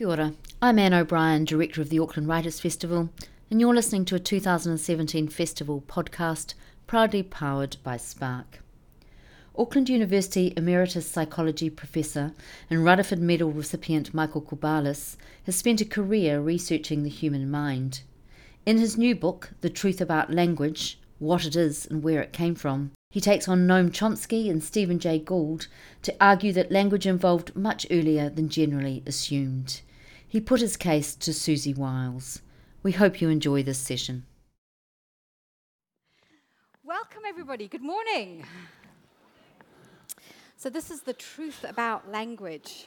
Kia ora. I'm Anne O'Brien, Director of the Auckland Writers Festival, and you're listening to a 2017 festival podcast proudly powered by Spark. Auckland University Emeritus Psychology Professor and Rutherford Medal recipient Michael Corballis has spent a career researching the human mind. In his new book, The Truth About Language What It Is and Where It Came From, he takes on Noam Chomsky and Stephen Jay Gould to argue that language evolved much earlier than generally assumed. He put his case to Siouxsie Wiles. We hope you enjoy this session. Welcome, everybody. Good morning. So, this is the truth about language.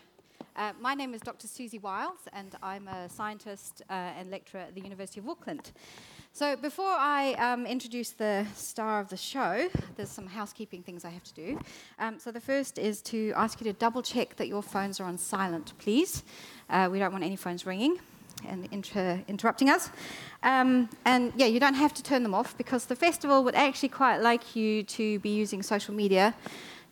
Uh, my name is Dr. Siouxsie Wiles, and I'm a scientist uh, and lecturer at the University of Auckland. So, before I um, introduce the star of the show, there's some housekeeping things I have to do. Um, so, the first is to ask you to double check that your phones are on silent, please. Uh, we don't want any phones ringing and inter- interrupting us. Um, and yeah, you don't have to turn them off because the festival would actually quite like you to be using social media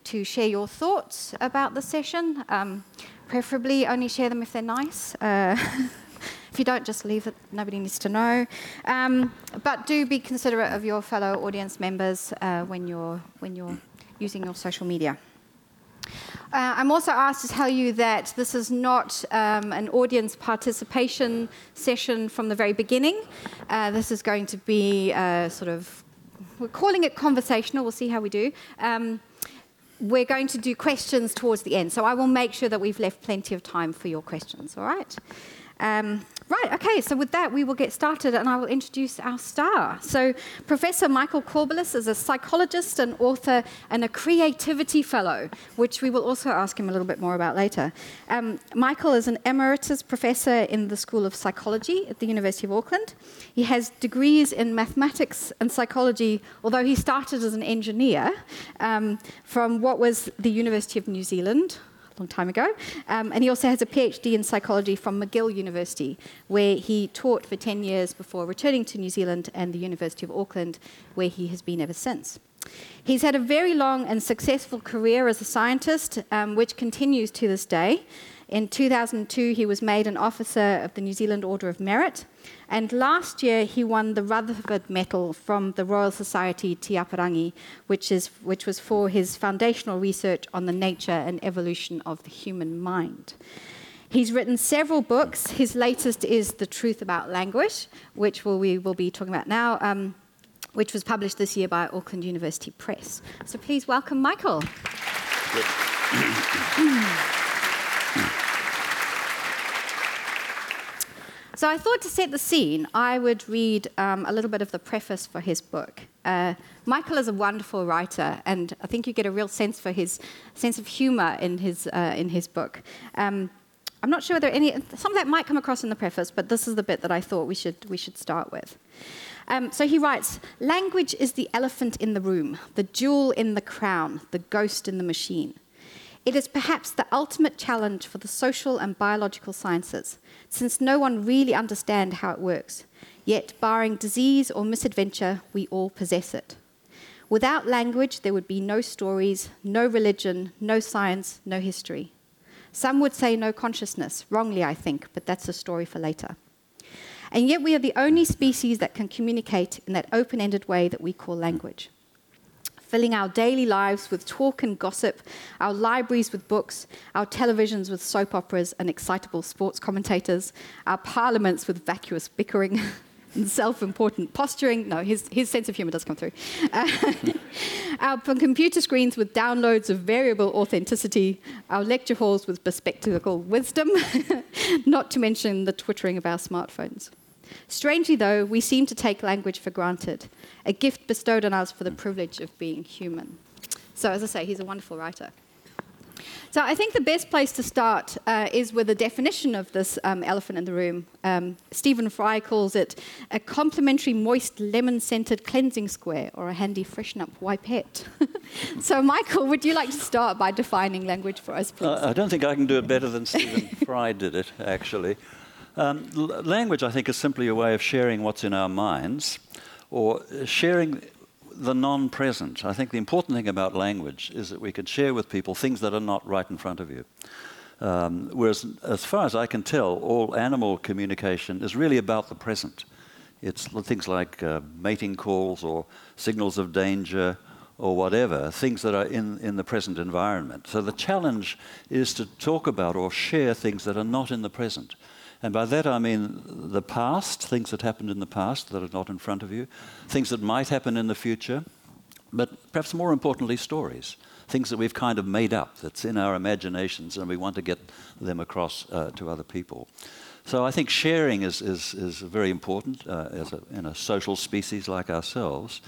to share your thoughts about the session. Um, preferably, only share them if they're nice. Uh, If you don't, just leave it. Nobody needs to know. Um, but do be considerate of your fellow audience members uh, when you're when you're using your social media. Uh, I'm also asked to tell you that this is not um, an audience participation session from the very beginning. Uh, this is going to be uh, sort of, we're calling it conversational, we'll see how we do. Um, we're going to do questions towards the end, so I will make sure that we've left plenty of time for your questions, all right? Um, right, okay, so with that, we will get started and I will introduce our star. So, Professor Michael Corballis is a psychologist, an author, and a creativity fellow, which we will also ask him a little bit more about later. Um, Michael is an emeritus professor in the School of Psychology at the University of Auckland. He has degrees in mathematics and psychology, although he started as an engineer um, from what was the University of New Zealand, long time ago. Um, and he also has a PhD in psychology from McGill University, where he taught for 10 years before returning to New Zealand and the University of Auckland, where he has been ever since. He's had a very long and successful career as a scientist, um, which continues to this day. In 2002, he was made an officer of the New Zealand Order of Merit. And last year, he won the Rutherford Medal from the Royal Society Te Aparangi, which, is, which was for his foundational research on the nature and evolution of the human mind. He's written several books. His latest is The Truth About Language, which we will be talking about now, um, which was published this year by Auckland University Press. So please welcome Michael. So I thought to set the scene, I would read um, a little bit of the preface for his book. Uh, Michael is a wonderful writer, and I think you get a real sense for his sense of humor in his uh, in his book. Um, I'm not sure whether any some of that might come across in the preface, but this is the bit that I thought we should we should start with. Um, so he writes: "Language is the elephant in the room, the jewel in the crown, the ghost in the machine." It is perhaps the ultimate challenge for the social and biological sciences, since no one really understands how it works. Yet, barring disease or misadventure, we all possess it. Without language, there would be no stories, no religion, no science, no history. Some would say no consciousness, wrongly, I think, but that's a story for later. And yet, we are the only species that can communicate in that open ended way that we call language filling our daily lives with talk and gossip, our libraries with books, our televisions with soap operas and excitable sports commentators, our parliaments with vacuous bickering. and self-important posturing. No, his, his sense of humor does come through. Uh, our computer screens with downloads of variable authenticity, our lecture halls with bespectacled wisdom, not to mention the twittering of our smartphones. Strangely, though, we seem to take language for granted, a gift bestowed on us for the privilege of being human. So, as I say, he's a wonderful writer. So, I think the best place to start uh, is with a definition of this um, elephant in the room. Um, Stephen Fry calls it a complimentary, moist, lemon scented cleansing square or a handy freshen up wipette. so, Michael, would you like to start by defining language for us, please? Uh, I don't think I can do it better than Stephen Fry did it, actually. Um, language, I think, is simply a way of sharing what's in our minds or sharing the non present. I think the important thing about language is that we can share with people things that are not right in front of you. Um, whereas, as far as I can tell, all animal communication is really about the present. It's things like uh, mating calls or signals of danger or whatever, things that are in, in the present environment. So the challenge is to talk about or share things that are not in the present. And by that I mean the past, things that happened in the past that are not in front of you, things that might happen in the future, but perhaps more importantly, stories. Things that we've kind of made up, that's in our imaginations, and we want to get them across uh, to other people. So I think sharing is, is, is very important uh, as a, in a social species like ourselves.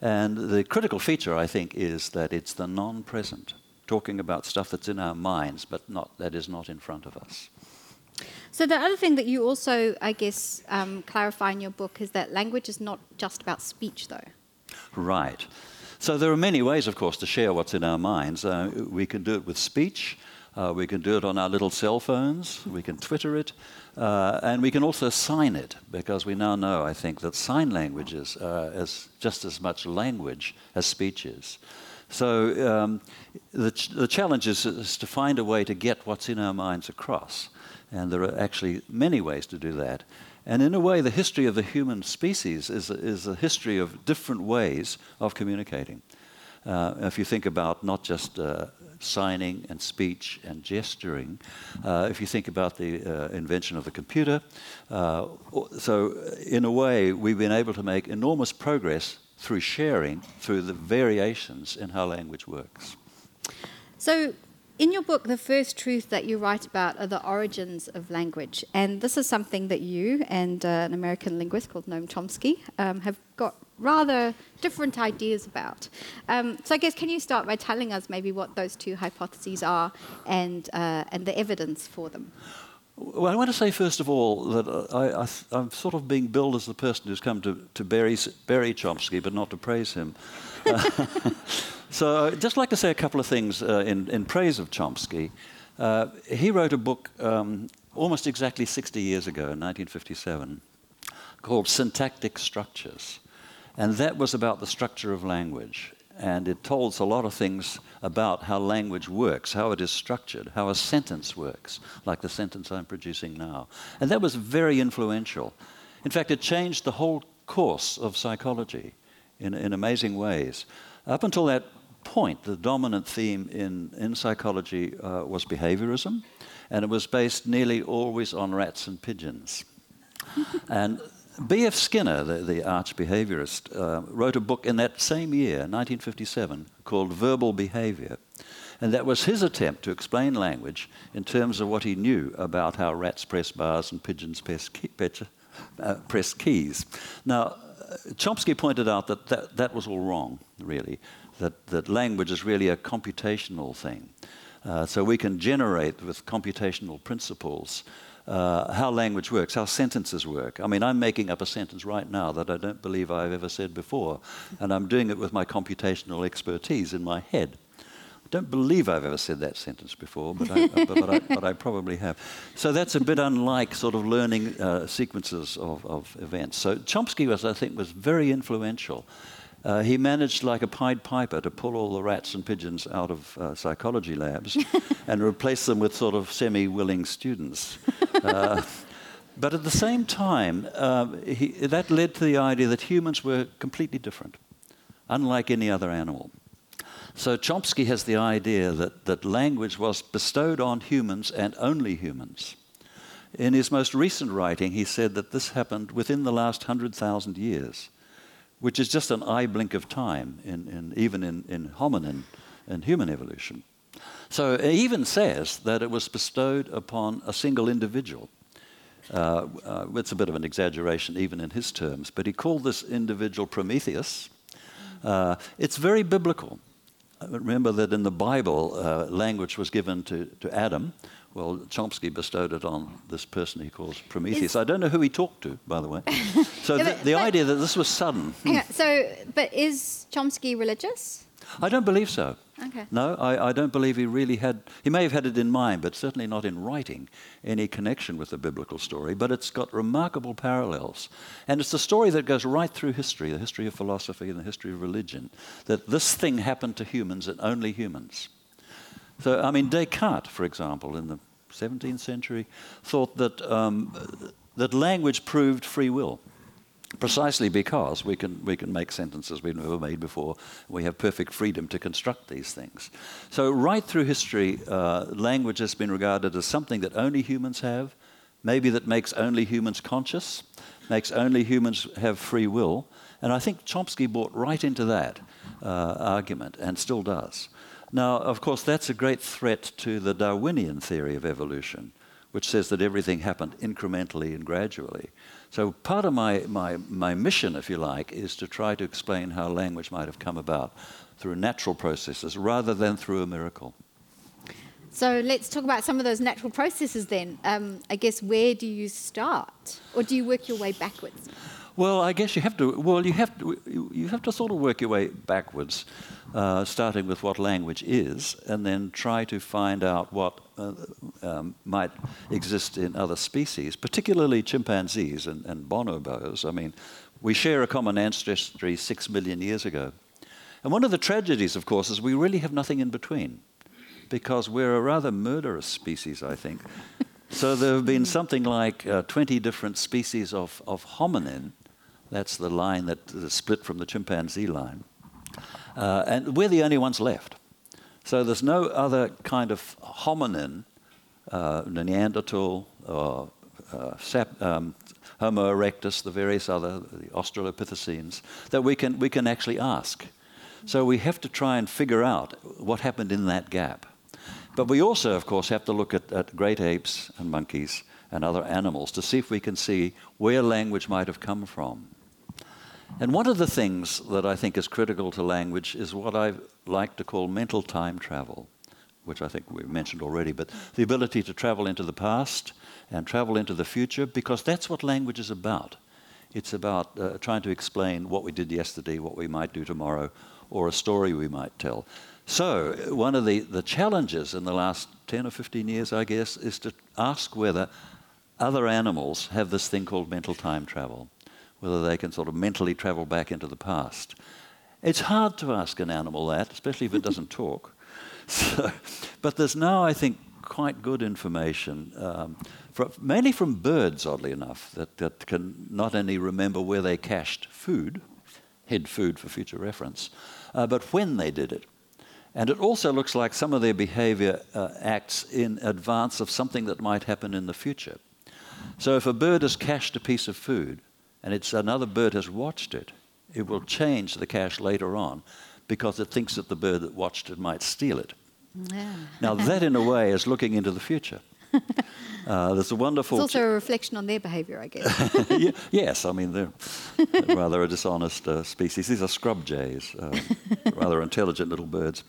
And the critical feature, I think, is that it's the non present, talking about stuff that's in our minds, but not, that is not in front of us. So, the other thing that you also, I guess, um, clarify in your book is that language is not just about speech, though. Right. So, there are many ways, of course, to share what's in our minds. Uh, we can do it with speech, uh, we can do it on our little cell phones, we can Twitter it, uh, and we can also sign it, because we now know, I think, that sign language is uh, just as much language as speech is. So um, the, ch- the challenge is, is, to find a way to get what's in our minds across. And there are actually many ways to do that. And in a way, the history of the human species is, is a history of different ways of communicating. Uh, if you think about not just uh, signing and speech and gesturing, uh, if you think about the uh, invention of the computer, uh, so in a way, we've been able to make enormous progress through sharing, through the variations in how language works. So, in your book, the first truth that you write about are the origins of language. And this is something that you and uh, an American linguist called Noam Chomsky um, have got rather different ideas about. Um, so, I guess, can you start by telling us maybe what those two hypotheses are and, uh, and the evidence for them? Well, I want to say first of all that I, am sort of being billed as the person who's come to, to bury, bury Chomsky, but not to praise him. so I'd just like to say a couple of things uh, in, in praise of Chomsky. Uh, he wrote a book um, almost exactly 60 years ago, in 1957, called Syntactic Structures. And that was about the structure of language. And it told us a lot of things about how language works, how it is structured, how a sentence works, like the sentence I'm producing now. And that was very influential. In fact, it changed the whole course of psychology in, in amazing ways. Up until that point, the dominant theme in, in psychology uh, was behaviorism, and it was based nearly always on rats and pigeons. and B.F. Skinner, the, the arch behaviorist, uh, wrote a book in that same year, 1957, called Verbal Behavior. And that was his attempt to explain language in terms of what he knew about how rats press bars and pigeons press, key, uh, press keys. Now, Chomsky pointed out that, that that was all wrong, really, that, that language is really a computational thing. Uh, so we can generate with computational principles uh, how language works, how sentences work. I mean, I'm making up a sentence right now that I don't believe I've ever said before, and I'm doing it with my computational expertise in my head. I don't believe I've ever said that sentence before, but I, but, but, I, but I, probably have. So that's a bit unlike sort of learning uh, sequences of, of events. So Chomsky was, I think, was very influential uh, he managed, like a Pied Piper, to pull all the rats and pigeons out of uh, psychology labs and replace them with sort of semi willing students. Uh, but at the same time, uh, he, that led to the idea that humans were completely different, unlike any other animal. So Chomsky has the idea that, that language was bestowed on humans and only humans. In his most recent writing, he said that this happened within the last 100,000 years which is just an eye blink of time, in, in, even in, in hominin and human evolution. So he even says that it was bestowed upon a single individual. Uh, uh, it's a bit of an exaggeration, even in his terms, but he called this individual Prometheus. Uh, it's very biblical. Remember that in the Bible, uh, language was given to, to Adam, well, Chomsky bestowed it on this person he calls Prometheus. Is I don't know who he talked to, by the way. So yeah, the, the idea that this was sudden. So, but is Chomsky religious? I don't believe so. Okay. No, I, I, don't believe he really had, he may have had it in mind, but certainly not in writing, any connection with the biblical story. But it's got remarkable parallels. And it's a story that goes right through history, the history of philosophy and the history of religion, that this thing happened to humans and only humans. So, I mean, Descartes, for example, in the 17th century, thought that, um, that language proved free will. Precisely because we can, we can make sentences we've never made before. We have perfect freedom to construct these things. So, right through history, uh, language has been regarded as something that only humans have, maybe that makes only humans conscious, makes only humans have free will. And I think Chomsky bought right into that uh, argument and still does. Now, of course, that's a great threat to the Darwinian theory of evolution, which says that everything happened incrementally and gradually. So, part of my, my, my mission, if you like, is to try to explain how language might have come about through natural processes rather than through a miracle. So let's talk about some of those natural processes then. Um, I guess where do you start, or do you work your way backwards? Well, I guess you have to. Well, you have to. You have to sort of work your way backwards, uh, starting with what language is, and then try to find out what uh, um, might exist in other species, particularly chimpanzees and, and bonobos. I mean, we share a common ancestry six million years ago, and one of the tragedies, of course, is we really have nothing in between because we're a rather murderous species, I think. so there have been something like uh, 20 different species of, of hominin. That's the line that split from the chimpanzee line. Uh, and we're the only ones left. So there's no other kind of hominin, uh, Neanderthal or uh, sap, um, Homo erectus, the various other, the Australopithecines, that we can, we can actually ask. So we have to try and figure out what happened in that gap. But we also, of course, have to look at, at great apes and monkeys and other animals to see if we can see where language might have come from. And one of the things that I think is critical to language is what I like to call mental time travel, which I think we've mentioned already, but the ability to travel into the past and travel into the future, because that's what language is about. It's about uh, trying to explain what we did yesterday, what we might do tomorrow, or a story we might tell. So, one of the, the challenges in the last 10 or 15 years, I guess, is to ask whether other animals have this thing called mental time travel, whether they can sort of mentally travel back into the past. It's hard to ask an animal that, especially if it doesn't talk. So, but there's now, I think, quite good information, um, from, mainly from birds, oddly enough, that, that can not only remember where they cached food, hid food for future reference, uh, but when they did it. And it also looks like some of their behavior uh, acts in advance of something that might happen in the future. So if a bird has cached a piece of food and it's another bird has watched it, it will change the cache later on because it thinks that the bird that watched it might steal it. Yeah. now, that in a way is looking into the future. Uh, there's a wonderful. It's also a reflection on their behaviour, I guess. yeah, yes, I mean they're rather a dishonest uh, species. These are scrub jays, uh, rather intelligent little birds.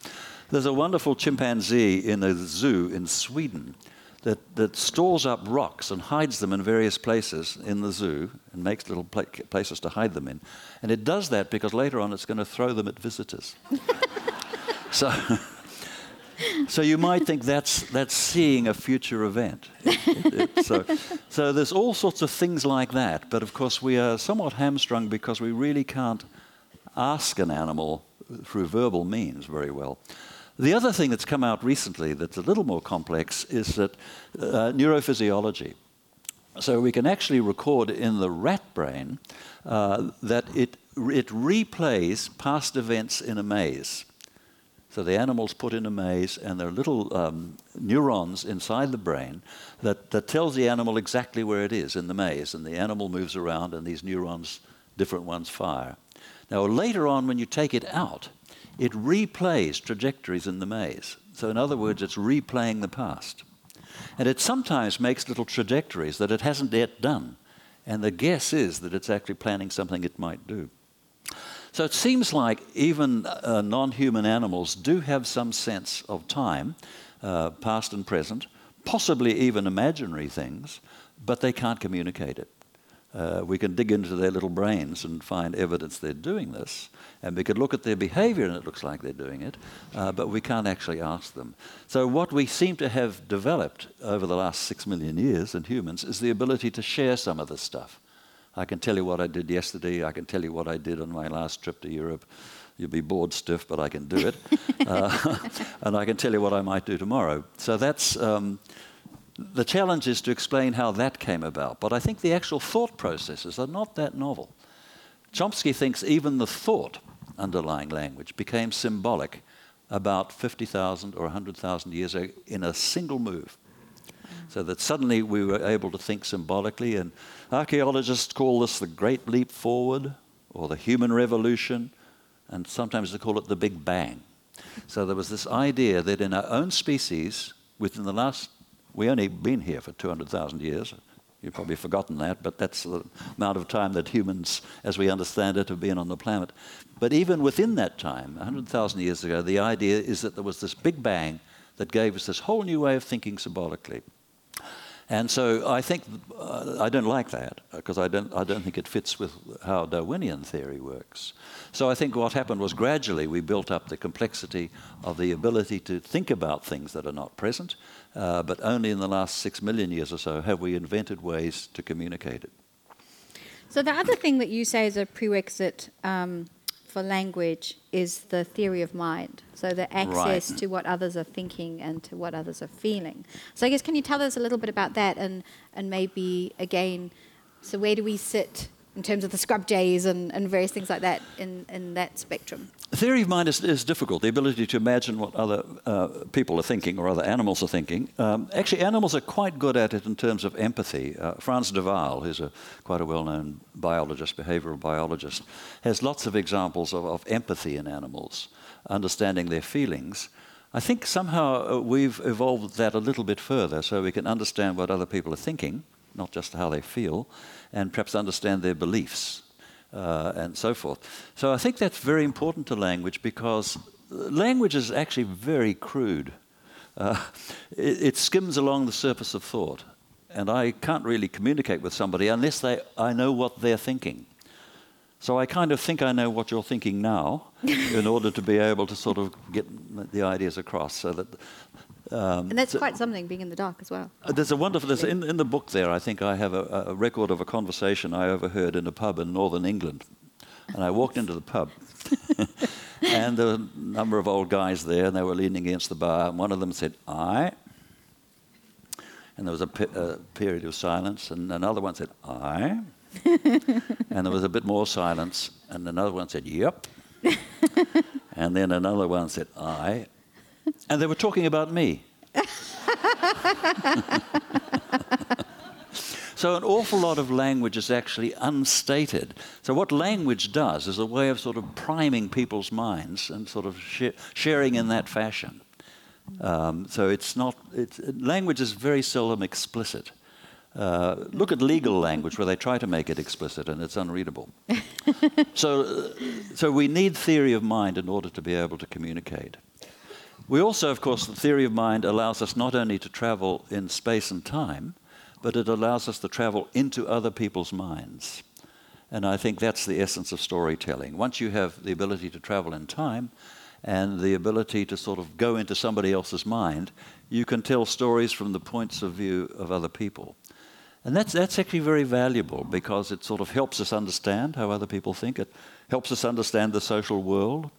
There's a wonderful chimpanzee in a zoo in Sweden that, that stores up rocks and hides them in various places in the zoo and makes little pla- places to hide them in. And it does that because later on it's going to throw them at visitors. so so you might think that's, that's seeing a future event. It, it, so, so there's all sorts of things like that. But of course, we are somewhat hamstrung because we really can't ask an animal through verbal means very well. The other thing that's come out recently that's a little more complex is that uh, neurophysiology. So we can actually record in the rat brain uh, that it, it replays past events in a maze. So the animal's put in a maze, and there are little um, neurons inside the brain that, that tells the animal exactly where it is in the maze. And the animal moves around, and these neurons, different ones, fire. Now, later on, when you take it out, it replays trajectories in the maze. So, in other words, it's replaying the past. And it sometimes makes little trajectories that it hasn't yet done. And the guess is that it's actually planning something it might do. So it seems like even uh, non human animals do have some sense of time, uh, past and present, possibly even imaginary things, but they can't communicate it. Uh, we can dig into their little brains and find evidence they're doing this, and we could look at their behavior and it looks like they're doing it, uh, but we can't actually ask them. So, what we seem to have developed over the last six million years in humans is the ability to share some of this stuff. I can tell you what I did yesterday. I can tell you what I did on my last trip to Europe. You'll be bored stiff, but I can do it. uh, and I can tell you what I might do tomorrow. So that's, um, the challenge is to explain how that came about. But I think the actual thought processes are not that novel. Chomsky thinks even the thought underlying language became symbolic about 50,000 or 100,000 years ago in a single move. So that suddenly we were able to think symbolically, and archaeologists call this the Great Leap Forward or the Human Revolution, and sometimes they call it the Big Bang. So there was this idea that in our own species, within the last, we only been here for 200,000 years. You've probably forgotten that, but that's the amount of time that humans, as we understand it, have been on the planet. But even within that time, 100,000 years ago, the idea is that there was this big bang that gave us this whole new way of thinking symbolically. And so I think uh, I don't like that because I don't, I don't think it fits with how Darwinian theory works. So I think what happened was gradually we built up the complexity of the ability to think about things that are not present, uh, but only in the last six million years or so have we invented ways to communicate it. So the other thing that you say is a prerequisite um, for language is the theory of mind. So the access Right. to what others are thinking and to what others are feeling. So I guess can you tell us a little bit about that and and maybe again, so where do we sit in terms of the scrub jays and, and various things like that in, in that spectrum? Theory of mind is, is difficult. The ability to imagine what other uh, people are thinking or other animals are thinking. Um, actually, animals are quite good at it in terms of empathy. Uh, Frans de Waal, who's a, quite a well-known biologist, behavioral biologist, has lots of examples of, of empathy in animals, understanding their feelings. I think somehow uh, we've evolved that a little bit further so we can understand what other people are thinking, not just how they feel, and perhaps understand their beliefs uh, and so forth. So I think that's very important to language because language is actually very crude. Uh, it, it skims along the surface of thought, and I can't really communicate with somebody unless they, I know what they're thinking. So I kind of think I know what you're thinking now in order to be able to sort of get the ideas across so that and that's quite something being in the dark as well. uh, There's a wonderful, there's, in, in the book there, I think I have a, a record of a conversation I overheard in a pub in northern England. And I walked into the pub, and there were a number of old guys there, and they were leaning against the bar, and one of them said, I. And there was a, pe- a period of silence, and another one said, I. and there was a bit more silence, and another one said, Yep. and then another one said, I. And they were talking about me. So an awful lot of language is actually unstated. So what language does is a way of sort of priming people's minds and sort of sh- sharing in that fashion. Um, so it's not. It's, language is very seldom explicit. Uh, look at legal language where they try to make it explicit and it's unreadable. so, uh, so we need theory of mind in order to be able to communicate. We also, of course, the theory of mind allows us not only to travel in space and time, but it allows us to travel into other people's minds. And I think that's the essence of storytelling. Once you have the ability to travel in time and the ability to sort of go into somebody else's mind, you can tell stories from the points of view of other people. And that's, that's actually very valuable because it sort of helps us understand how other people think. It helps us understand the social world.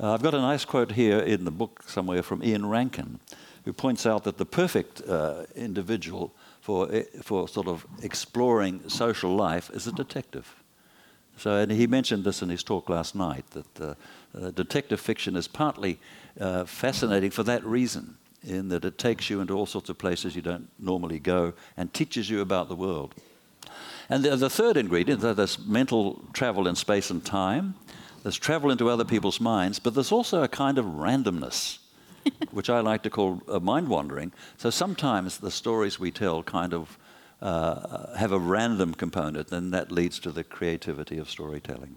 Uh, I've got a nice quote here in the book somewhere from Ian Rankin, who points out that the perfect uh, individual for, eh, for sort of exploring social life is a detective. So, and he mentioned this in his talk last night that uh, uh, detective fiction is partly uh, fascinating for that reason, in that it takes you into all sorts of places you don't normally go and teaches you about the world. And the, the third ingredient, that there's mental travel in space and time, there's travel into other people's minds, but there's also a kind of randomness, which I like to call uh, mind wandering. So sometimes the stories we tell kind of uh, have a random component, and that leads to the creativity of storytelling.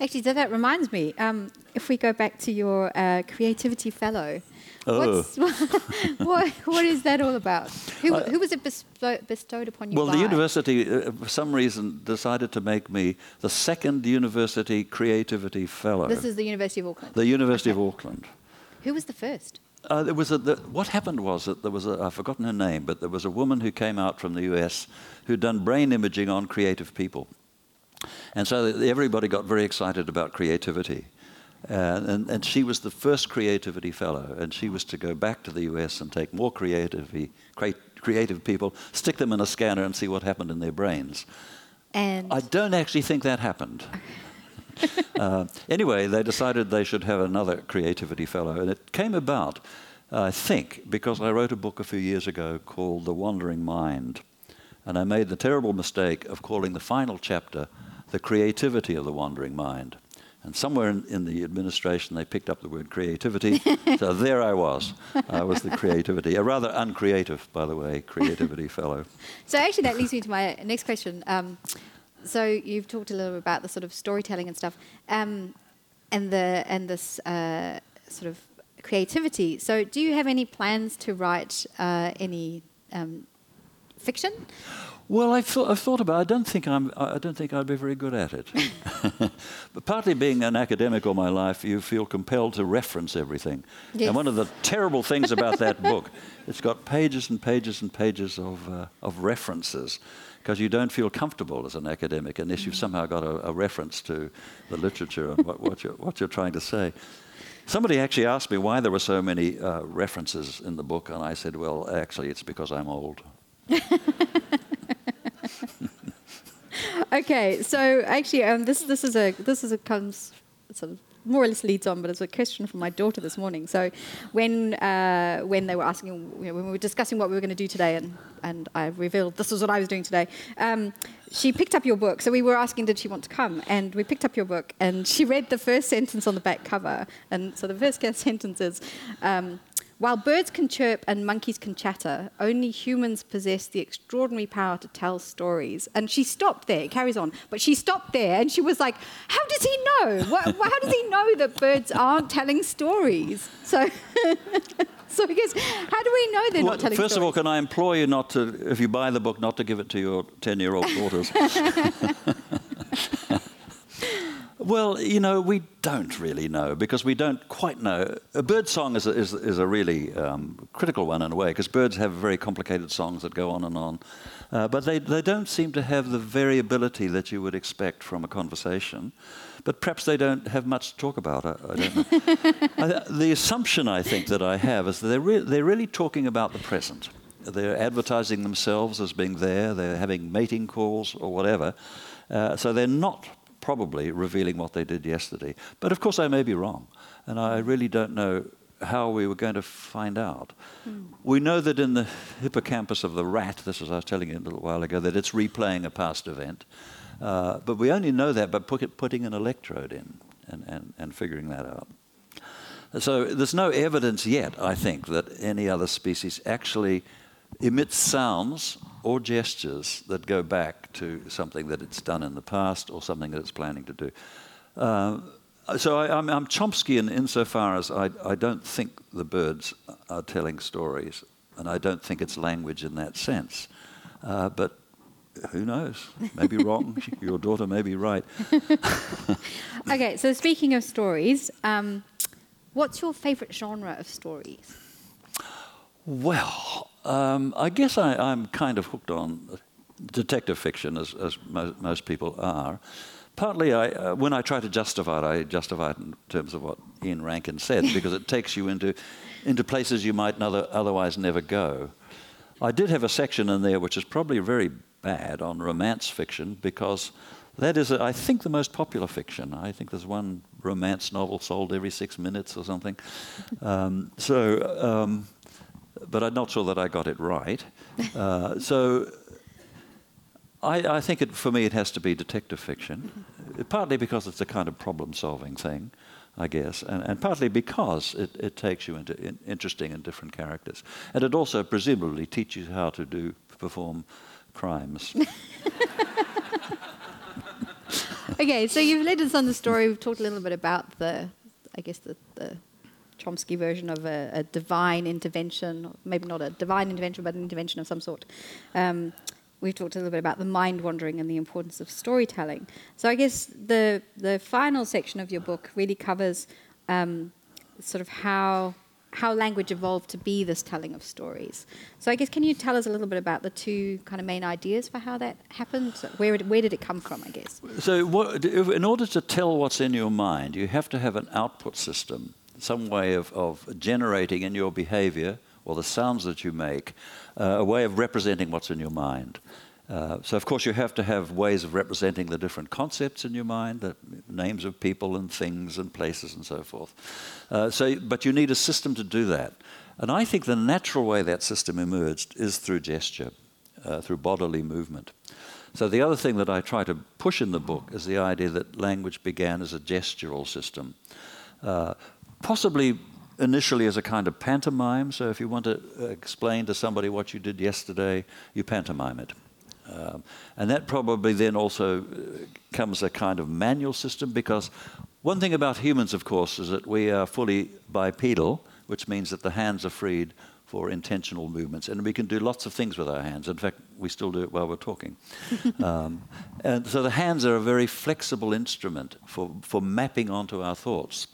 Actually, so that reminds me. Um, if we go back to your uh, creativity fellow, Oh. what, what is that all about? Who, Uh, who was it bestow, bestowed upon you Well, by? the university, uh, for some reason, decided to make me the second university creativity fellow. This is the University of Auckland. the University of Auckland. Who was the first? Uh, there was a, the, what happened was that there was a, I've forgotten her name, but there was a woman who came out from the US who'd done brain imaging on creative people. And so everybody got very excited about creativity. Uh, and, and she was the first creativity fellow, and she was to go back to the US and take more creativity, crea- creative people, stick them in a scanner and see what happened in their brains. And I don't actually think that happened. uh, anyway, they decided they should have another creativity fellow, and it came about, I think, because I wrote a book a few years ago called The Wandering Mind. And I made the terrible mistake of calling the final chapter The Creativity of the Wandering Mind. And somewhere in, in, the administration, they picked up the word creativity. so there I was. I was the creativity, a rather uncreative, by the way, creativity fellow. So actually, that leads me to my next question. Um, so you've talked a little bit about the sort of storytelling and stuff, um, and the and this uh, sort of creativity. So do you have any plans to write uh, any um, fiction? Well, I've thought, I've thought about. It. I don't think I'm. I don't think I'd be very good at it. but partly being an academic all my life, you feel compelled to reference everything. Yes. And one of the terrible things about that book, it's got pages and pages and pages of uh, of references, because you don't feel comfortable as an academic unless you've mm. somehow got a, a reference to the literature and what, what you're what you're trying to say. Somebody actually asked me why there were so many uh, references in the book, and I said, well, actually, it's because I'm old. Okay, so actually, um, this this is a this is a comes sort of more or less leads on, but it's a question from my daughter this morning. So, when uh, when they were asking, you know, when we were discussing what we were going to do today, and and I revealed this was what I was doing today. Um, she picked up your book. So we were asking, did she want to come? And we picked up your book, and she read the first sentence on the back cover. And so the first sentence is. Um, while birds can chirp and monkeys can chatter, only humans possess the extraordinary power to tell stories. And she stopped there, it carries on, but she stopped there and she was like, How does he know? how does he know that birds aren't telling stories? So. so I guess, how do we know they're well, not telling First stories? of all, can I implore you not to, if you buy the book, not to give it to your 10 year old daughters? Well, you know, we don't really know because we don't quite know. A bird song is a, is, is a really um, critical one in a way because birds have very complicated songs that go on and on. Uh, but they, they don't seem to have the variability that you would expect from a conversation. But perhaps they don't have much to talk about. I, I don't know. I, the assumption I think that I have is that they're, re- they're really talking about the present. They're advertising themselves as being there, they're having mating calls or whatever. Uh, so they're not probably revealing what they did yesterday. But of course, I may be wrong, and I really don't know how we were going to find out. Mm. We know that in the hippocampus of the rat, this is I was telling you a little while ago, that it's replaying a past event. Uh, but we only know that by put, putting an electrode in and, and, and figuring that out. So there's no evidence yet, I think, that any other species actually emits sounds or gestures that go back to something that it's done in the past or something that it's planning to do. Uh, so I, am Chomskyan insofar as I, I, don't think the birds are telling stories, and I don't think it's language in that sense. Uh, but who knows? Maybe wrong. Your daughter may be right. okay, so speaking of stories, um, what's your favorite genre of stories? Well, um, I guess I, am kind of hooked on detective fiction, as, as mo- most people are. Partly, I, uh, when I try to justify it, I justify it in terms of what Ian Rankin said, because it takes you into, into places you might other, otherwise never go. I did have a section in there which is probably very bad on romance fiction, because that is, I think, the most popular fiction. I think there's one romance novel sold every six minutes or something. Um, so. Um, but I'm not sure that I got it right. Uh, so I, I, think it, for me it has to be detective fiction, partly because it's a kind of problem solving thing, I guess, and, and partly because it, it, takes you into in, interesting and different characters. And it also presumably teaches you how to do perform crimes. okay, so you've led us on the story. We've talked a little bit about the, I guess, the, the Chomsky version of a, a, divine intervention, maybe not a divine intervention, but an intervention of some sort. Um, we've talked a little bit about the mind wandering and the importance of storytelling. So I guess the the final section of your book really covers um, sort of how how language evolved to be this telling of stories. So I guess can you tell us a little bit about the two kind of main ideas for how that happened? Where where did it come from? I guess. So what, in order to tell what's in your mind, you have to have an output system some way of, of generating in your behavior or the sounds that you make, uh, a way of representing what's in your mind. Uh, so, of course, you have to have ways of representing the different concepts in your mind, the names of people and things and places and so forth. Uh, so, but you need a system to do that. And I think the natural way that system emerged is through gesture, uh, through bodily movement. So, the other thing that I try to push in the book is the idea that language began as a gestural system, uh, possibly initially as a kind of pantomime. So, if you want to uh, explain to somebody what you did yesterday, you pantomime it. Um, and that probably then also uh, comes a kind of manual system because one thing about humans, of course, is that we are fully bipedal, which means that the hands are freed for intentional movements. And we can do lots of things with our hands. In fact, we still do it while we're talking. um, and so the hands are a very flexible instrument for, for mapping onto our thoughts.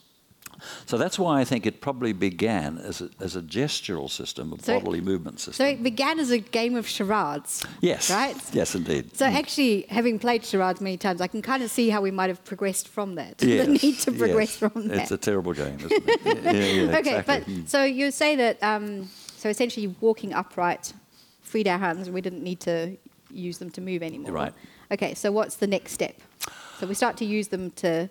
So that's why I think it probably began as a, as a gestural system, a so, bodily movement system. So it began as a game of charades. Yes. Right? Yes, indeed. So mm. actually, having played charades many times, I can kind of see how we might have progressed from that. Yes. the need to progress yes. from that. It's a terrible game, isn't it? yeah, yeah, okay, exactly. but mm. so you say that, um, so essentially walking upright freed our hands and we didn't need to use them to move anymore. Right. Okay, so what's the next step? So we start to use them to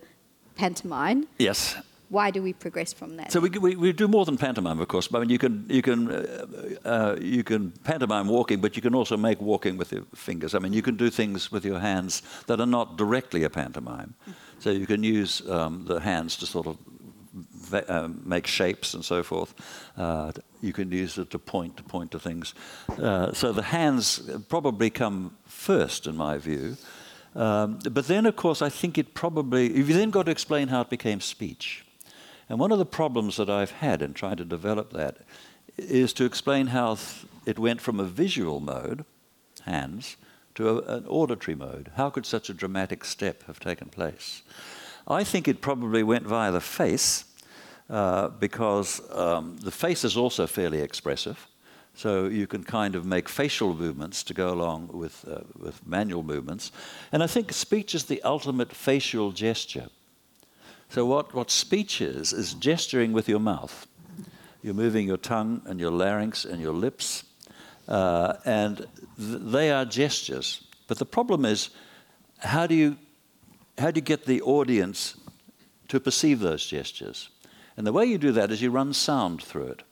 pantomime. Yes why do we progress from that? So we, we, we, do more than pantomime, of course. I mean, you can you can uh, uh, you can pantomime walking, but you can also make walking with your fingers. I mean, you can do things with your hands that are not directly a pantomime. So you can use um, the hands to sort of uh, make shapes and so forth. Uh, you can use it to point to point to things. Uh, so the hands probably come first, in my view. Um, but then, of course, I think it probably, you've then got to explain how it became speech. And one of the problems that I've had in trying to develop that is to explain how it went from a visual mode, hands, to a, an auditory mode. How could such a dramatic step have taken place? I think it probably went via the face uh, because um, the face is also fairly expressive. So you can kind of make facial movements to go along with, uh, with manual movements. And I think speech is the ultimate facial gesture. So, what, what speech is, is gesturing with your mouth. You're moving your tongue and your larynx and your lips, uh, and th- they are gestures. But the problem is, how do, you, how do you get the audience to perceive those gestures? And the way you do that is you run sound through it.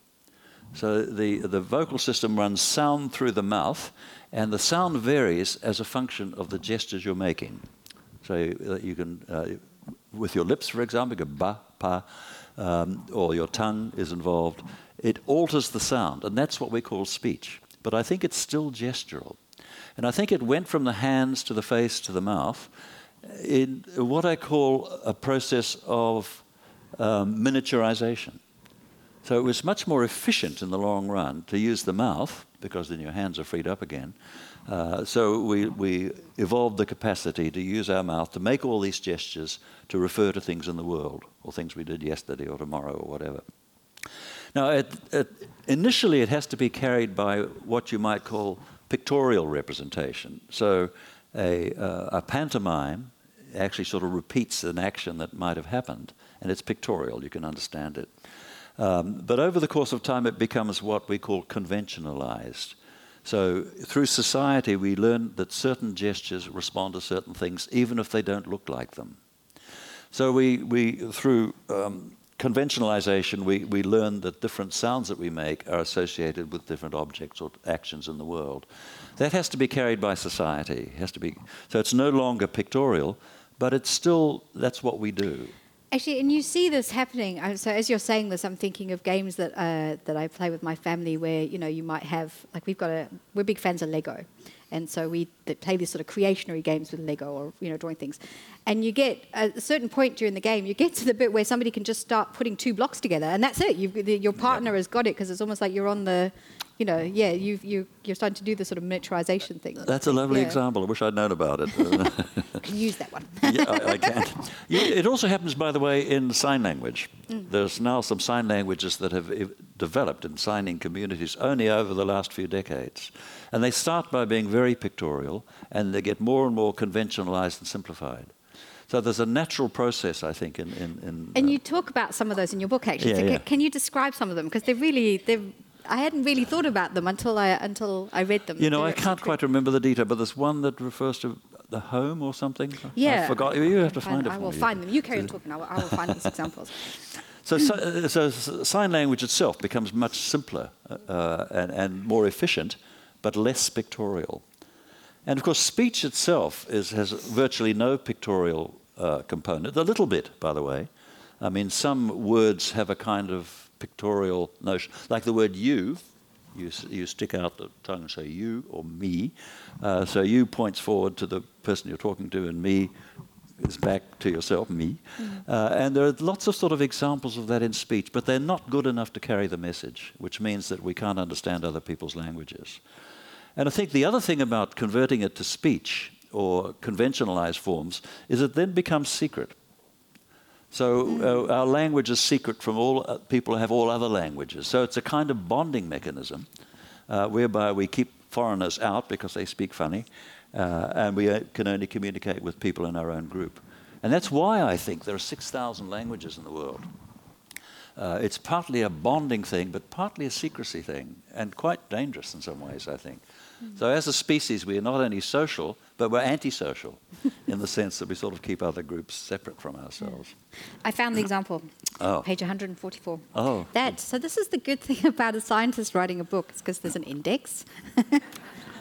So the, the vocal system runs sound through the mouth, and the sound varies as a function of the gestures you're making. So you can uh, with your lips, for example, you go ba, pa, um, or your tongue is involved, it alters the sound, and that's what we call speech. But I think it's still gestural. And I think it went from the hands to the face to the mouth in what I call a process of um, miniaturization. So it was much more efficient in the long run to use the mouth, because then your hands are freed up again, uh, so we, we evolved the capacity to use our mouth to make all these gestures to refer to things in the world, or things we did yesterday or tomorrow or whatever. Now, it, it, initially, it has to be carried by what you might call pictorial representation. So, a, uh, a pantomime actually sort of repeats an action that might have happened, and it's pictorial, you can understand it. Um, but over the course of time, it becomes what we call conventionalized. So through society, we learn that certain gestures respond to certain things, even if they don't look like them. So we, we through um, conventionalization, we, we learn that different sounds that we make are associated with different objects or actions in the world. That has to be carried by society. It has to be, so it's no longer pictorial, but it's still, that's what we do. Actually, and you see this happening. So as you're saying this, I'm thinking of games that uh, that I play with my family, where you know you might have like we've got a we're big fans of Lego, and so we play these sort of creationary games with Lego or you know drawing things, and you get at a certain point during the game, you get to the bit where somebody can just start putting two blocks together, and that's it. You've, your partner has got it because it's almost like you're on the you know, yeah, you you you're starting to do the sort of miniaturization thing. That's a lovely yeah. example. I wish I'd known about it. use that one. yeah, I, I can. it also happens, by the way, in sign language. Mm. There's now some sign languages that have developed in signing communities only over the last few decades, and they start by being very pictorial, and they get more and more conventionalized and simplified. So there's a natural process, I think, in. in, in and uh, you talk about some of those in your book, actually. Yeah, so yeah. Can, can, you describe some of them? Because they're really they're I hadn't really thought about them until I until I read them. You know, They're I can't quite remember the detail, but there's one that refers to the home or something. Yeah, I forgot. You have to find, it. I will find them. You carry on talking. I will, I will find these examples. So, so, uh, so sign language itself becomes much simpler uh, and, and more efficient, but less pictorial. And of course, speech itself is, has virtually no pictorial uh, component. A little bit, by the way. I mean, some words have a kind of pictorial notion, like the word you. You, you stick out the tongue and say you or me. Uh, so you points forward to the person you're talking to, and me is back to yourself, me. Uh, and there are lots of sort of examples of that in speech, but they're not good enough to carry the message, which means that we can't understand other people's languages. And I think the other thing about converting it to speech or conventionalized forms is it then becomes secret. So uh, our language is secret from all uh, people who have all other languages. So it's a kind of bonding mechanism uh, whereby we keep foreigners out because they speak funny, uh, and we uh, can only communicate with people in our own group. And that's why I think there are 6,000 languages in the world. Uh, it's partly a bonding thing, but partly a secrecy thing, and quite dangerous in some ways, I think. So, as a species, we are not only social, but we're antisocial in the sense that we sort of keep other groups separate from ourselves. I found the example. Oh. Page 144. Oh. That. So this is the good thing about a scientist writing a book. It's because there's an index.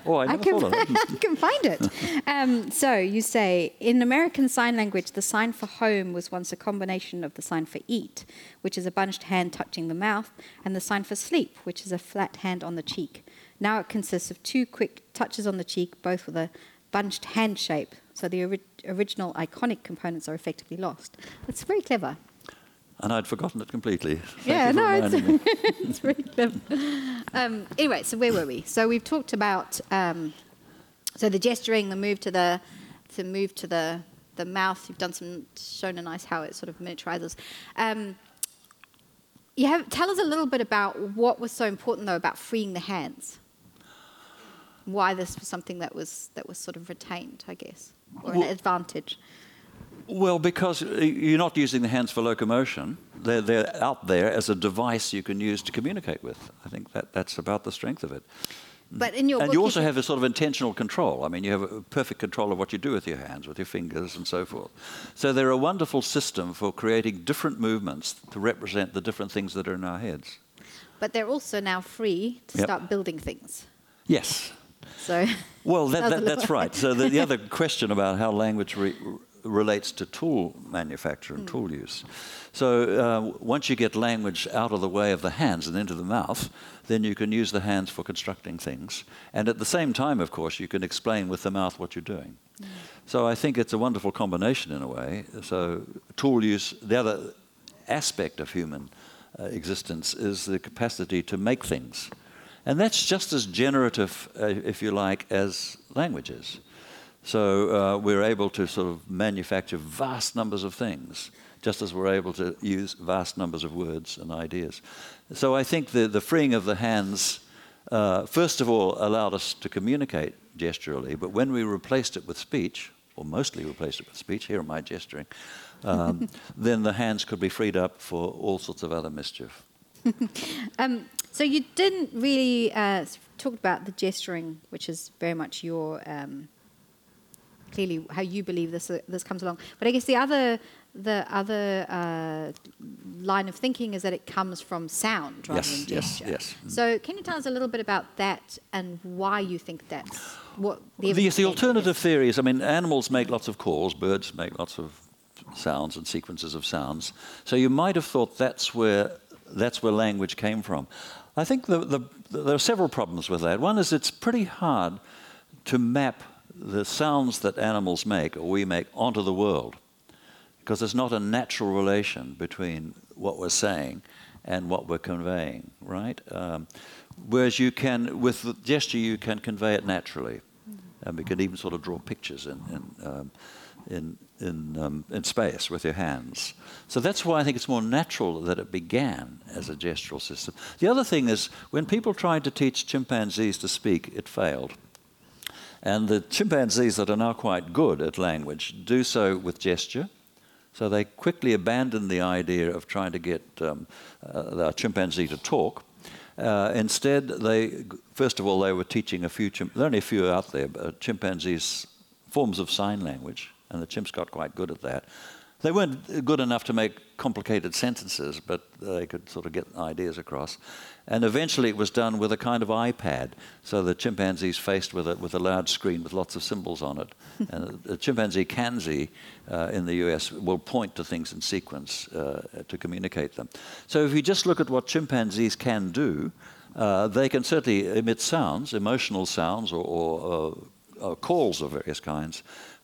Oh, I I can, thought of that. I can find it. Um, so you say in American Sign Language, the sign for home was once a combination of the sign for eat, which is a bunched hand touching the mouth, and the sign for sleep, which is a flat hand on the cheek. Now it consists of two quick touches on the cheek, both with a bunched hand shape. So the ori- original iconic components are effectively lost. That's very clever. And I'd forgotten it completely. Thank yeah, no, it's, it's very clever. Um, anyway, so where were we? So we've talked about um, so the gesturing, the move to the to move to the the mouth. You've done some shown a nice how it sort of miniaturizes. Um, you have tell us a little bit about what was so important though about freeing the hands. Why this was something that was that was sort of retained, I guess, or an advantage. Well, because you're not using the hands for locomotion. They're, they're out there as a device you can use to communicate with. I think that, that's about the strength of it. But in your and book, you also said- have a sort of intentional control. I mean, you have a perfect control of what you do with your hands, with your fingers, and so forth. So they're a wonderful system for creating different movements to represent the different things that are in our heads. but they're also now free to Yep. start building things. Yes. So Well, that, that, that's right. So the, the other question about how language re- relates to tool manufacture and tool use. So uh, once you get language out of the way of the hands and into the mouth, then you can use the hands for constructing things. And at the same time, of course, you can explain with the mouth what you're doing. Hmm. So I think it's a wonderful combination in a way. So tool use, the other aspect of human uh, existence is the capacity to make things. And that's just as generative, uh, if you like, as language is. So uh, we're able to sort of manufacture vast numbers of things, just as we're able to use vast numbers of words and ideas. So I think the, the freeing of the hands, uh, first of all, allowed us to communicate gesturally, but when we replaced it with speech, or mostly replaced it with speech, here am I gesturing, um, then the hands could be freed up for all sorts of other mischief. Um, so you didn't really uh, talk about the gesturing, which is very much your um, clearly how you believe this uh, this comes along. But I guess the other the other uh, line of thinking is that it comes from sound rather Yes, than yes, gesture. yes. Mm. So can you tell us a little bit about that and why you think that's what the The, the alternative is? theory is, I mean, animals make lots of calls, birds make lots of sounds and sequences of sounds. So you might have thought that's where, that's where language came from. I think the, the, there are several problems with that. One is it's pretty hard to map the sounds that animals make or we make onto the world because there's not a natural relation between what we're saying and what we're conveying, right? Um, whereas you can, with the gesture, you can convey it naturally. And we can even sort of draw pictures in, in, um, in, in, um, in space with your hands. So that's why I think it's more natural that it began as a gestural system. The other thing is, when people tried to teach chimpanzees to speak, it failed. And the chimpanzees that are now quite good at language do so with gesture. So they quickly abandoned the idea of trying to get um, uh, the chimpanzee to talk. Uh, instead, they first of all they were teaching a few. Chimp- there are only a few out there, but chimpanzees forms of sign language, and the chimps got quite good at that. They weren't good enough to make complicated sentences, but they could sort of get ideas across. And eventually it was done with a kind of iPad. So the chimpanzees faced with it with a large screen with lots of symbols on it. and a chimpanzee kanzi uh, in the US will point to things in sequence uh, to communicate them. So if you just look at what chimpanzees can do, uh, they can certainly emit sounds, emotional sounds or, or uh, calls of various kinds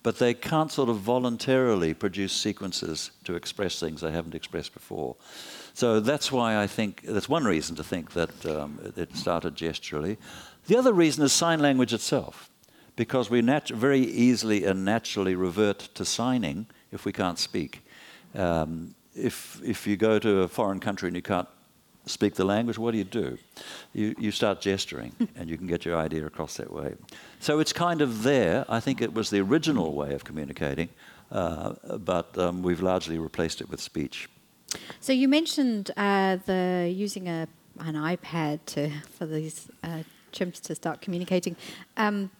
but they can't sort of voluntarily produce sequences to express things they haven't expressed before. So that's why I think that's one reason to think that um, it started gesturally. The other reason is sign language itself, because we natu- very easily and naturally revert to signing if we can't speak. Um, if, if you go to a foreign country and you can't speak the language, what do you do? You, you start gesturing, and you can get your idea across that way. So it's kind of there. I think it was the original way of communicating, uh, but um, we've largely replaced it with speech. So you mentioned uh, the using a, an iPad to, for these uh, chimps to start communicating. Um,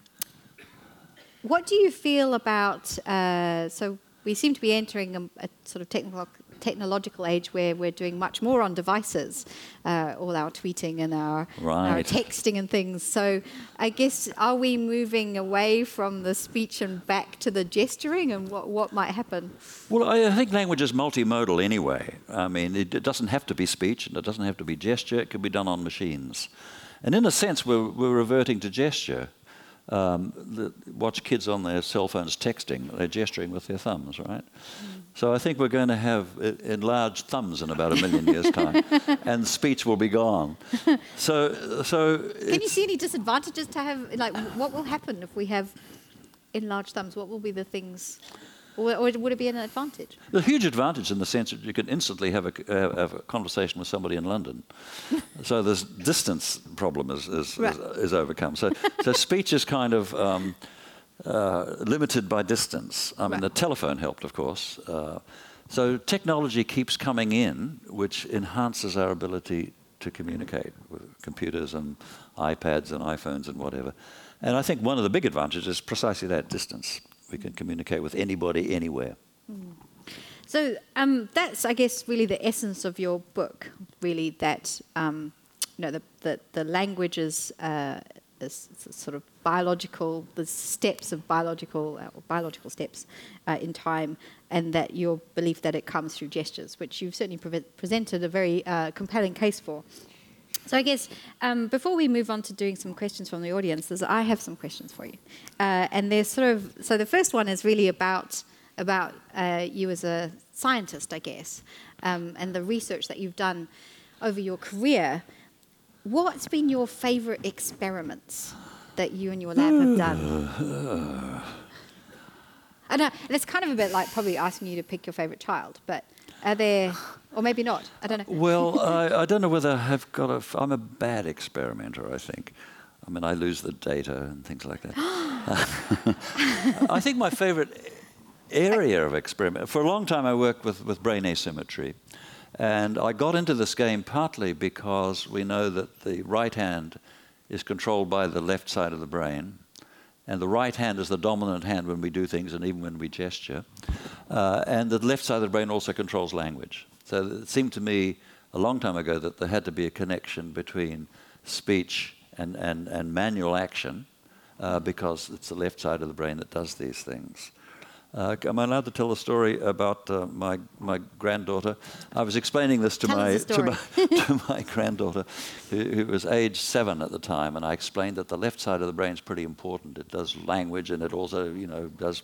what do you feel about? Uh, so we seem to be entering a, a sort of technical technological age where we're doing much more on devices, uh, all our tweeting and our, right. our texting and things. So I guess, are we moving away from the speech and back to the gesturing and what, what might happen? Well, I think language is multimodal anyway. I mean, it, it doesn't have to be speech and it doesn't have to be gesture, it can be done on machines. And in a sense, we're, we're reverting to gesture. Um, the, watch kids on their cell phones texting, they're gesturing with their thumbs, right? Mm. So I think we're going to have enlarged thumbs in about a million years' time, and speech will be gone. So, so can you see any disadvantages to have? Like, what will happen if we have enlarged thumbs? What will be the things? Or, or would it be an advantage? A huge advantage in the sense that you can instantly have a, uh, have a conversation with somebody in London. so this distance problem is, is, right. is, is, overcome. So, so speech is kind of um, uh, limited by distance. I mean, right. the telephone helped, of course. Uh, so technology keeps coming in, which enhances our ability to communicate with computers and iPads and iPhones and whatever. And I think one of the big advantages is precisely that distance. We can communicate with anybody, anywhere. Mm. So um, that's, I guess, really the essence of your book. Really, that um, you know, the the, the language is, uh, is sort of biological, the steps of biological, uh, biological steps uh, in time, and that your belief that it comes through gestures, which you've certainly pre- presented a very uh, compelling case for. So I guess um, before we move on to doing some questions from the audience, I have some questions for you, uh, and they're sort of so the first one is really about about uh, you as a scientist, I guess, um, and the research that you've done over your career. What's been your favourite experiments? that you and your lab have done? I know and it's kind of a bit like probably asking you to pick your favourite child, but are there, or maybe not? I don't know. Well, I, I don't know whether I've got a. I'm a bad experimenter. I think. I mean, I lose the data and things like that. I think my favourite area of experiment. For a long time, I worked with, with brain asymmetry. And I got into this game partly because we know that the right hand is controlled by the left side of the brain. And the right hand is the dominant hand when we do things and even when we gesture. Uh, and the left side of the brain also controls language. So it seemed to me a long time ago that there had to be a connection between speech and, and, and manual action uh, because it's the left side of the brain that does these things. Uh, am I allowed to tell a story about uh, my, my granddaughter? I was explaining this to, my, to my, to my granddaughter, who, who, was age seven at the time, and I explained that the left side of the brain is pretty important. It does language, and it also, you know, does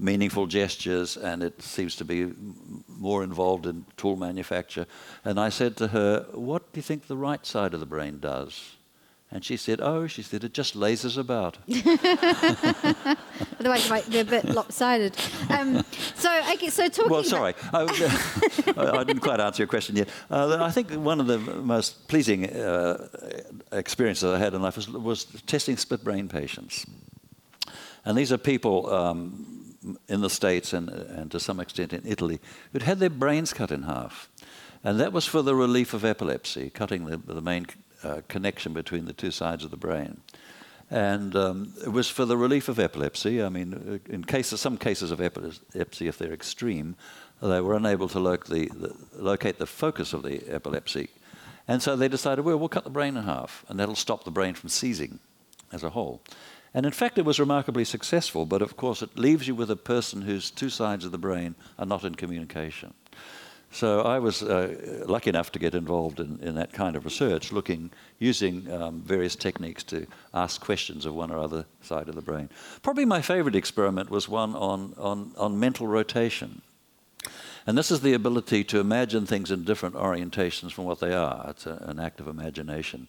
meaningful gestures, and it seems to be more involved in tool manufacture. And I said to her, "What do you think the right side of the brain does?" And she said, Oh, she said, it just lasers about. Otherwise, you might be a bit lopsided. Um, so, okay, so talking. Well, sorry, I, I, didn't quite answer your question yet. Uh, I think one of the most pleasing uh, experiences I had in life was, was, testing split brain patients. And these are people um, in the States and, and to some extent in Italy who'd had their brains cut in half. And that was for the relief of epilepsy, cutting the, the main uh, connection between the two sides of the brain. And um, it was for the relief of epilepsy. I mean, uh, in cases, some cases of epilepsy, if they're extreme, they were unable to lo- the, the, locate the focus of the epilepsy. And so they decided, well, we'll cut the brain in half, and that'll stop the brain from seizing as a whole. And in fact, it was remarkably successful, but of course, it leaves you with a person whose two sides of the brain are not in communication. So I was uh, lucky enough to get involved in, in that kind of research, looking, using um, various techniques to ask questions of one or other side of the brain. Probably my favorite experiment was one on, on, on mental rotation. And this is the ability to imagine things in different orientations from what they are. It's a, an act of imagination.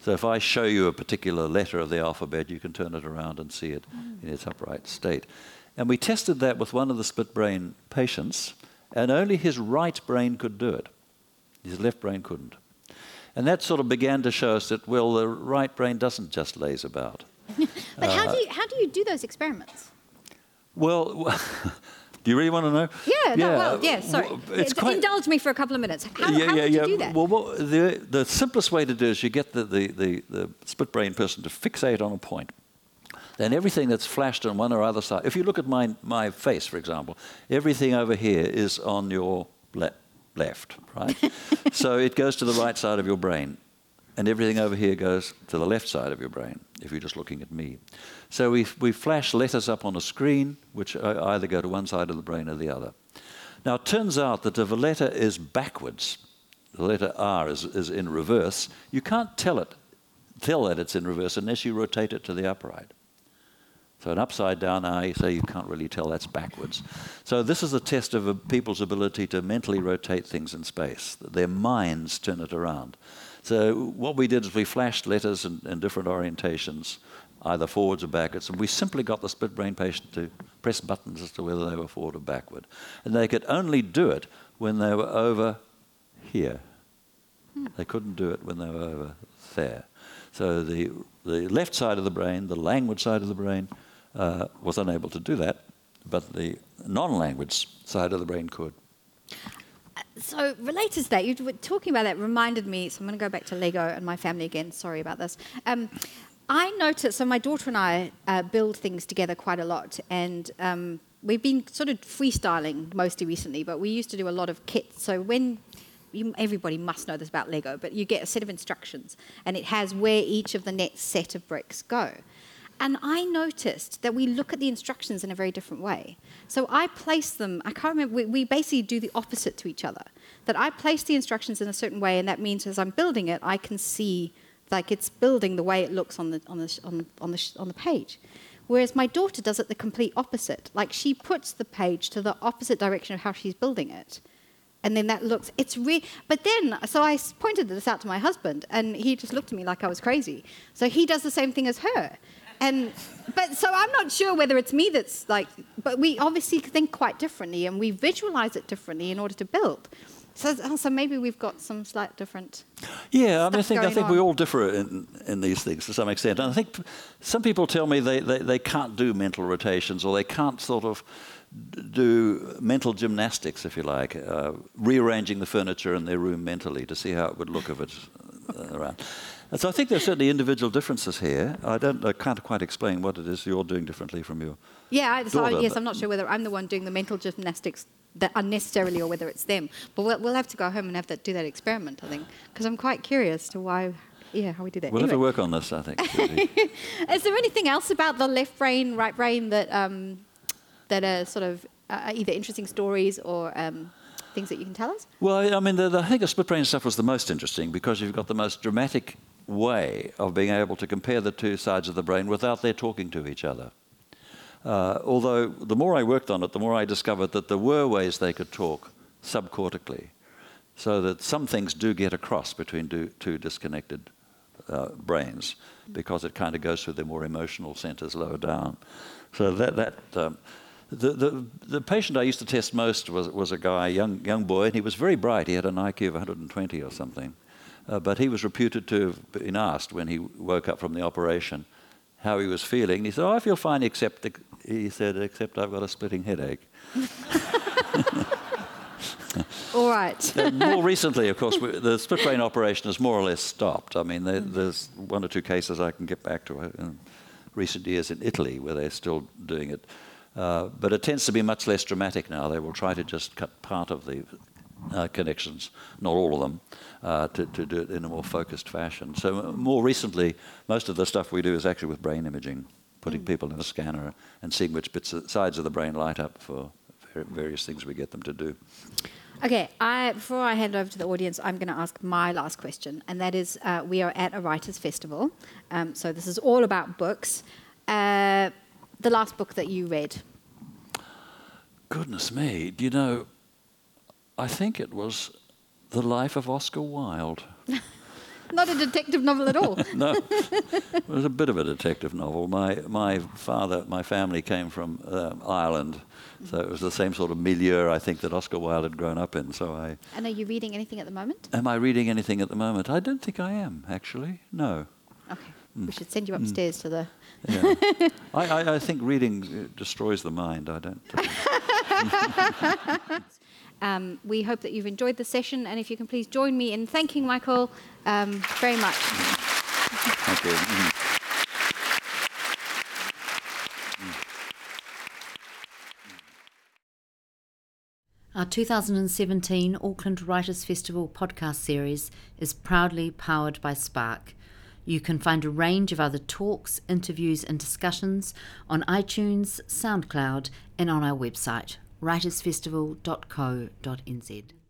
So if I show you a particular letter of the alphabet, you can turn it around and see it mm. in its upright state. And we tested that with one of the split brain patients and only his right brain could do it. His left brain couldn't. And that sort of began to show us that, well, the right brain doesn't just laze about. but uh, how, do you, how do you do those experiments? Well, do you really want to know? Yeah, no, yeah. well, yeah, sorry. It's quite, Indulge me for a couple of minutes. How, yeah, how yeah, yeah. do that? Well, the, the simplest way to do is you get the, the, the, the split brain person to fixate on a point then everything that's flashed on one or other side, if you look at my, my face, for example, everything over here is on your le- left, right? so it goes to the right side of your brain, and everything over here goes to the left side of your brain, if you're just looking at me. So we, we flash letters up on a screen, which either go to one side of the brain or the other. Now, it turns out that if a letter is backwards, the letter R is, is in reverse, you can't tell it, tell that it's in reverse unless you rotate it to the upright. So an upside down eye, so you can't really tell that's backwards. So this is a test of a, people's ability to mentally rotate things in space. Their minds turn it around. So what we did is we flashed letters in, in different orientations, either forwards or backwards, and we simply got the split brain patient to press buttons as to whether they were forward or backward. And they could only do it when they were over here. Hmm. They couldn't do it when they were over there. So the, the left side of the brain, the language side of the brain, uh, was unable to do that, but the non language side of the brain could. So, related to that, you were talking about that reminded me. So, I'm going to go back to Lego and my family again. Sorry about this. Um, I noticed, so my daughter and I uh, build things together quite a lot, and um, we've been sort of freestyling mostly recently, but we used to do a lot of kits. So, when you, everybody must know this about Lego, but you get a set of instructions, and it has where each of the next set of bricks go. And I noticed that we look at the instructions in a very different way. So I place them, I can't remember, we, we, basically do the opposite to each other. That I place the instructions in a certain way, and that means as I'm building it, I can see like it's building the way it looks on the, on the, on, on the, on the page. Whereas my daughter does it the complete opposite. Like she puts the page to the opposite direction of how she's building it. And then that looks, it's real. But then, so I pointed this out to my husband, and he just looked at me like I was crazy. So he does the same thing as her. And but so I'm not sure whether it's me that's like, but we obviously think quite differently and we visualize it differently in order to build. So, oh, so maybe we've got some slight different. Yeah, I mean, I think I think on. we all differ in, in these things to some extent, and I think some people tell me they, they, they can't do mental rotations or they can't sort of do mental gymnastics, if you like, uh, rearranging the furniture in their room mentally to see how it would look if it's uh, around. And so I think there's certainly individual differences here. I don't, I can't quite explain what it is you're doing differently from your. Yeah, so daughter, yes, I'm not sure whether I'm the one doing the mental gymnastics that unnecessarily or whether it's them. But we'll, we'll have to go home and have that do that experiment, I think, because I'm quite curious to why. Yeah, how we do that. We'll anyway. have to work on this, I think. is there anything else about the left brain, right brain that um, that are sort of uh, either interesting stories or um, things that you can tell us? Well, I mean, the, the, I think the split brain stuff was the most interesting because you've got the most dramatic way of being able to compare the two sides of the brain without their talking to each other. Uh, although the more I worked on it, the more I discovered that there were ways they could talk subcortically, so that some things do get across between two, two disconnected uh, brains, because it kind of goes through the more emotional centers lower down. So that that um, the, the, the patient I used to test most was, was a guy, young, young boy, and he was very bright. He had an IQ of 120 or something. Uh, but he was reputed to have been asked when he woke up from the operation how he was feeling. And he said, Oh, I feel fine, except, he said, except I've got a splitting headache. All right. More recently, of course, we, the split brain operation has more or less stopped. I mean, there, there's one or two cases I can get back to in recent years in Italy where they're still doing it. Uh, but it tends to be much less dramatic now. They will try to just cut part of the uh, connections, not all of them, uh, to, to do it in a more focused fashion. So, uh, more recently, most of the stuff we do is actually with brain imaging, putting mm. people in a scanner and seeing which bits sides of the brain light up for various things we get them to do. Okay, I, before I hand over to the audience, I'm going to ask my last question, and that is uh, we are at a writers' festival, um, so this is all about books. Uh, the last book that you read? Goodness me, do you know, I think it was The Life of Oscar Wilde. Not a detective novel at all. no, it was a bit of a detective novel. My my father, my family came from uh, Ireland, so it was the same sort of milieu I think that Oscar Wilde had grown up in. So I. And are you reading anything at the moment? Am I reading anything at the moment? I don't think I am actually. No. Okay. Mm. We should send you upstairs mm. to the. Yeah. I, I, I, think reading uh, destroys the mind. I don't. Um, we hope that you've enjoyed the session, and if you can please join me in thanking Michael um, very much. Thank you. Mm. Our 2017 Auckland Writers Festival podcast series is proudly powered by Spark. You can find a range of other talks, interviews, and discussions on iTunes, SoundCloud, and on our website, writersfestival.co.nz.